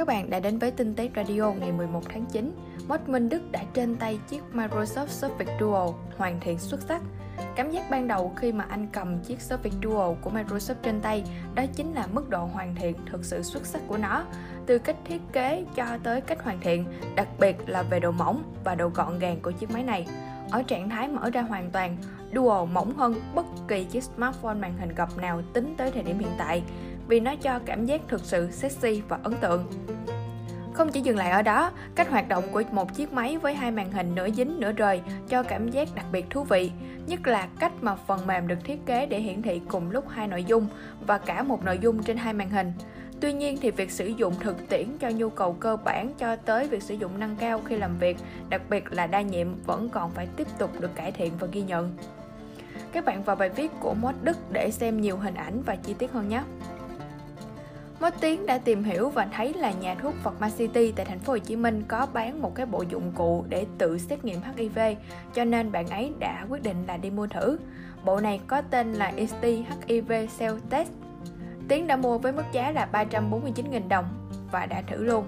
các bạn đã đến với Tinh tế Radio ngày 11 tháng 9. Mod Minh Đức đã trên tay chiếc Microsoft Surface Duo hoàn thiện xuất sắc. Cảm giác ban đầu khi mà anh cầm chiếc Surface Duo của Microsoft trên tay đó chính là mức độ hoàn thiện thực sự xuất sắc của nó. Từ cách thiết kế cho tới cách hoàn thiện, đặc biệt là về độ mỏng và độ gọn gàng của chiếc máy này. Ở trạng thái mở ra hoàn toàn, Duo mỏng hơn bất kỳ chiếc smartphone màn hình gập nào tính tới thời điểm hiện tại vì nó cho cảm giác thực sự sexy và ấn tượng. Không chỉ dừng lại ở đó, cách hoạt động của một chiếc máy với hai màn hình nửa dính nửa rời cho cảm giác đặc biệt thú vị, nhất là cách mà phần mềm được thiết kế để hiển thị cùng lúc hai nội dung và cả một nội dung trên hai màn hình. Tuy nhiên thì việc sử dụng thực tiễn cho nhu cầu cơ bản cho tới việc sử dụng nâng cao khi làm việc, đặc biệt là đa nhiệm vẫn còn phải tiếp tục được cải thiện và ghi nhận. Các bạn vào bài viết của Mod Đức để xem nhiều hình ảnh và chi tiết hơn nhé. Mới Tiến đã tìm hiểu và thấy là nhà thuốc Pharma City tại thành phố Hồ Chí Minh có bán một cái bộ dụng cụ để tự xét nghiệm HIV, cho nên bạn ấy đã quyết định là đi mua thử. Bộ này có tên là ST HIV Cell Test. Tiến đã mua với mức giá là 349.000 đồng và đã thử luôn.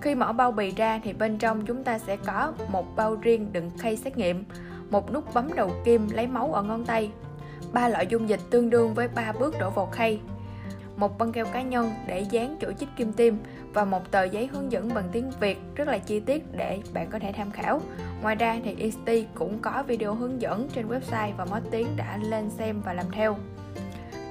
Khi mở bao bì ra thì bên trong chúng ta sẽ có một bao riêng đựng khay xét nghiệm, một nút bấm đầu kim lấy máu ở ngón tay, ba loại dung dịch tương đương với 3 bước đổ vào khay, một băng keo cá nhân để dán chỗ chích kim tiêm và một tờ giấy hướng dẫn bằng tiếng Việt rất là chi tiết để bạn có thể tham khảo. Ngoài ra thì EST cũng có video hướng dẫn trên website và Mót Tiếng đã lên xem và làm theo.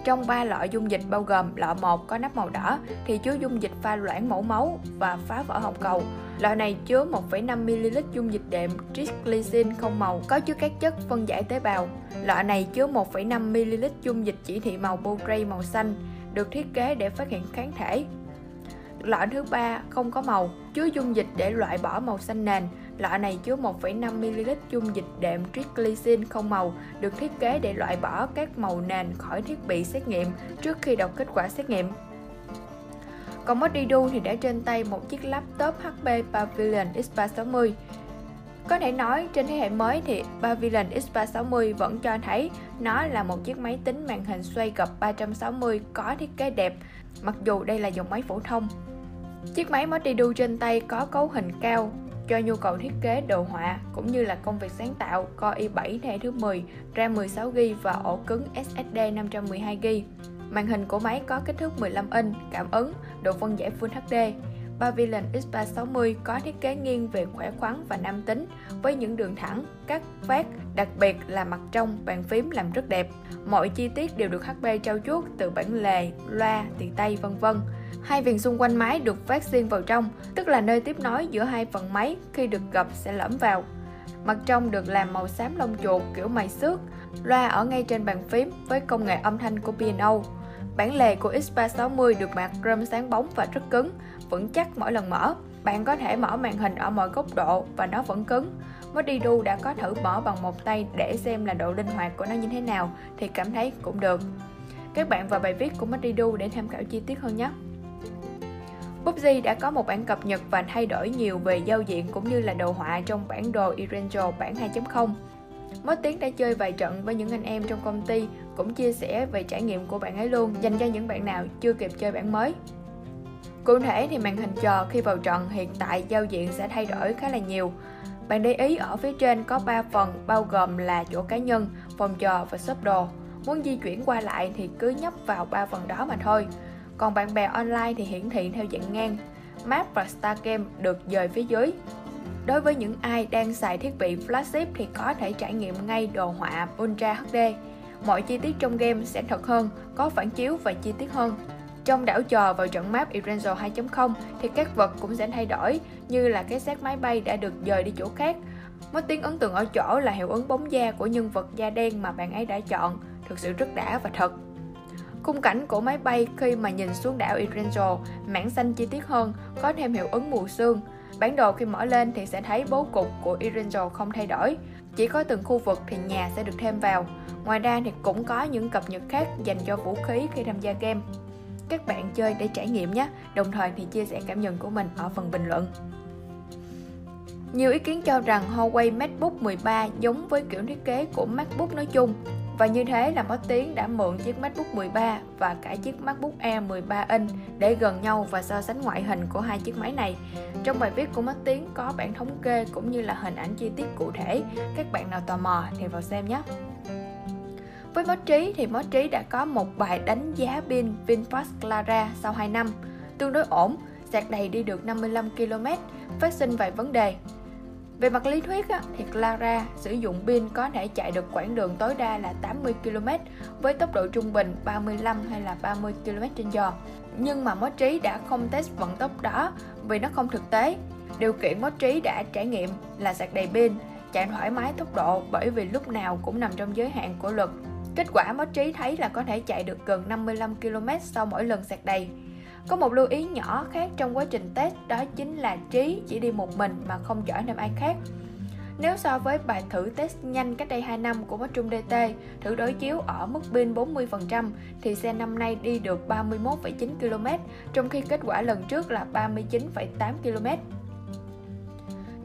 Trong ba lọ dung dịch bao gồm lọ 1 có nắp màu đỏ thì chứa dung dịch pha loãng mẫu máu và phá vỡ hồng cầu. lọ này chứa 1,5ml dung dịch đệm triglycine không màu có chứa các chất phân giải tế bào. lọ này chứa 1,5ml dung dịch chỉ thị màu Botray màu xanh được thiết kế để phát hiện kháng thể. Loại thứ ba không có màu, chứa dung dịch để loại bỏ màu xanh nền. Loại này chứa 1,5ml dung dịch đệm triglycerin không màu, được thiết kế để loại bỏ các màu nền khỏi thiết bị xét nghiệm trước khi đọc kết quả xét nghiệm. Còn Modidu thì đã trên tay một chiếc laptop HP Pavilion X360 có thể nói trên thế hệ mới thì Pavilion X360 vẫn cho thấy nó là một chiếc máy tính màn hình xoay gập 360 có thiết kế đẹp, mặc dù đây là dòng máy phổ thông. Chiếc máy Multidu trên tay có cấu hình cao cho nhu cầu thiết kế đồ họa cũng như là công việc sáng tạo Core i7 thế hệ thứ 10, RAM 16GB và ổ cứng SSD 512GB. Màn hình của máy có kích thước 15 inch, cảm ứng, độ phân giải Full HD, Pavilion X360 có thiết kế nghiêng về khỏe khoắn và nam tính với những đường thẳng, cắt, vát, đặc biệt là mặt trong bàn phím làm rất đẹp. Mọi chi tiết đều được HP trao chuốt từ bản lề, loa, tỳ tay vân vân. Hai viền xung quanh máy được vát riêng vào trong, tức là nơi tiếp nối giữa hai phần máy khi được gập sẽ lõm vào. Mặt trong được làm màu xám lông chuột kiểu mày xước, loa ở ngay trên bàn phím với công nghệ âm thanh của piano. Bản lề của X360 được mặt chrome sáng bóng và rất cứng, vững chắc mỗi lần mở. Bạn có thể mở màn hình ở mọi góc độ và nó vẫn cứng. Modidu đã có thử mở bằng một tay để xem là độ linh hoạt của nó như thế nào thì cảm thấy cũng được. Các bạn vào bài viết của Modidu để tham khảo chi tiết hơn nhé. PUBG đã có một bản cập nhật và thay đổi nhiều về giao diện cũng như là đồ họa trong bản đồ Erangel bản 2.0. Mới tiến đã chơi vài trận với những anh em trong công ty cũng chia sẻ về trải nghiệm của bạn ấy luôn dành cho những bạn nào chưa kịp chơi bản mới. Cụ thể thì màn hình trò khi vào trận hiện tại giao diện sẽ thay đổi khá là nhiều. Bạn để ý ở phía trên có 3 phần bao gồm là chỗ cá nhân, phòng trò và shop đồ. Muốn di chuyển qua lại thì cứ nhấp vào ba phần đó mà thôi. Còn bạn bè online thì hiển thị theo dạng ngang. Map và Star Game được dời phía dưới. Đối với những ai đang xài thiết bị flagship thì có thể trải nghiệm ngay đồ họa Ultra HD. Mọi chi tiết trong game sẽ thật hơn, có phản chiếu và chi tiết hơn. Trong đảo trò vào trận map Erangel 2.0 thì các vật cũng sẽ thay đổi như là cái xác máy bay đã được dời đi chỗ khác. Mất tiếng ấn tượng ở chỗ là hiệu ứng bóng da của nhân vật da đen mà bạn ấy đã chọn, thực sự rất đã và thật. Khung cảnh của máy bay khi mà nhìn xuống đảo Erangel, mảng xanh chi tiết hơn, có thêm hiệu ứng mù sương. Bản đồ khi mở lên thì sẽ thấy bố cục của Erangel không thay đổi, chỉ có từng khu vực thì nhà sẽ được thêm vào. Ngoài ra thì cũng có những cập nhật khác dành cho vũ khí khi tham gia game các bạn chơi để trải nghiệm nhé đồng thời thì chia sẻ cảm nhận của mình ở phần bình luận nhiều ý kiến cho rằng Huawei MacBook 13 giống với kiểu thiết kế của MacBook nói chung. Và như thế là Mót tiếng đã mượn chiếc MacBook 13 và cả chiếc MacBook Air 13 inch để gần nhau và so sánh ngoại hình của hai chiếc máy này. Trong bài viết của Mót tiếng có bản thống kê cũng như là hình ảnh chi tiết cụ thể. Các bạn nào tò mò thì vào xem nhé. Với Mất Trí thì Mất Trí đã có một bài đánh giá pin VinFast Clara sau 2 năm, tương đối ổn, sạc đầy đi được 55 km, phát sinh vài vấn đề về mặt lý thuyết thì Clara sử dụng pin có thể chạy được quãng đường tối đa là 80 km với tốc độ trung bình 35 hay là 30 km h Nhưng mà Mốt Trí đã không test vận tốc đó vì nó không thực tế. Điều kiện Mốt Trí đã trải nghiệm là sạc đầy pin, chạy thoải mái tốc độ bởi vì lúc nào cũng nằm trong giới hạn của luật. Kết quả Mốt Trí thấy là có thể chạy được gần 55 km sau mỗi lần sạc đầy. Có một lưu ý nhỏ khác trong quá trình test đó chính là Trí chỉ đi một mình mà không chở thêm ai khác. Nếu so với bài thử test nhanh cách đây 2 năm của Trung DT, thử đối chiếu ở mức pin 40% thì xe năm nay đi được 31,9 km, trong khi kết quả lần trước là 39,8 km.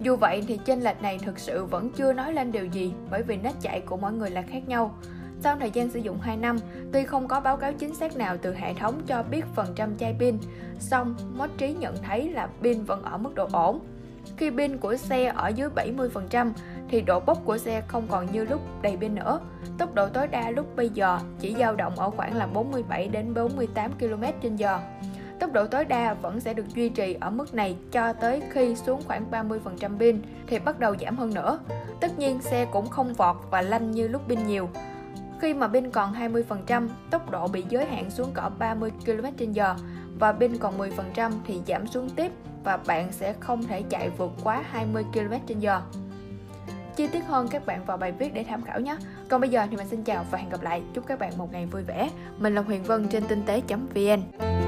Dù vậy thì chênh lệch này thực sự vẫn chưa nói lên điều gì bởi vì nét chạy của mỗi người là khác nhau. Sau thời gian sử dụng 2 năm, tuy không có báo cáo chính xác nào từ hệ thống cho biết phần trăm chai pin, song Mốt Trí nhận thấy là pin vẫn ở mức độ ổn. Khi pin của xe ở dưới 70% thì độ bốc của xe không còn như lúc đầy pin nữa. Tốc độ tối đa lúc bây giờ chỉ dao động ở khoảng là 47 đến 48 km/h. Tốc độ tối đa vẫn sẽ được duy trì ở mức này cho tới khi xuống khoảng 30% pin thì bắt đầu giảm hơn nữa. Tất nhiên xe cũng không vọt và lanh như lúc pin nhiều, khi mà pin còn 20%, tốc độ bị giới hạn xuống cỡ 30 km/h và pin còn 10% thì giảm xuống tiếp và bạn sẽ không thể chạy vượt quá 20 km/h. Chi tiết hơn các bạn vào bài viết để tham khảo nhé. Còn bây giờ thì mình xin chào và hẹn gặp lại. Chúc các bạn một ngày vui vẻ. Mình là Huyền Vân trên tinh tế.vn.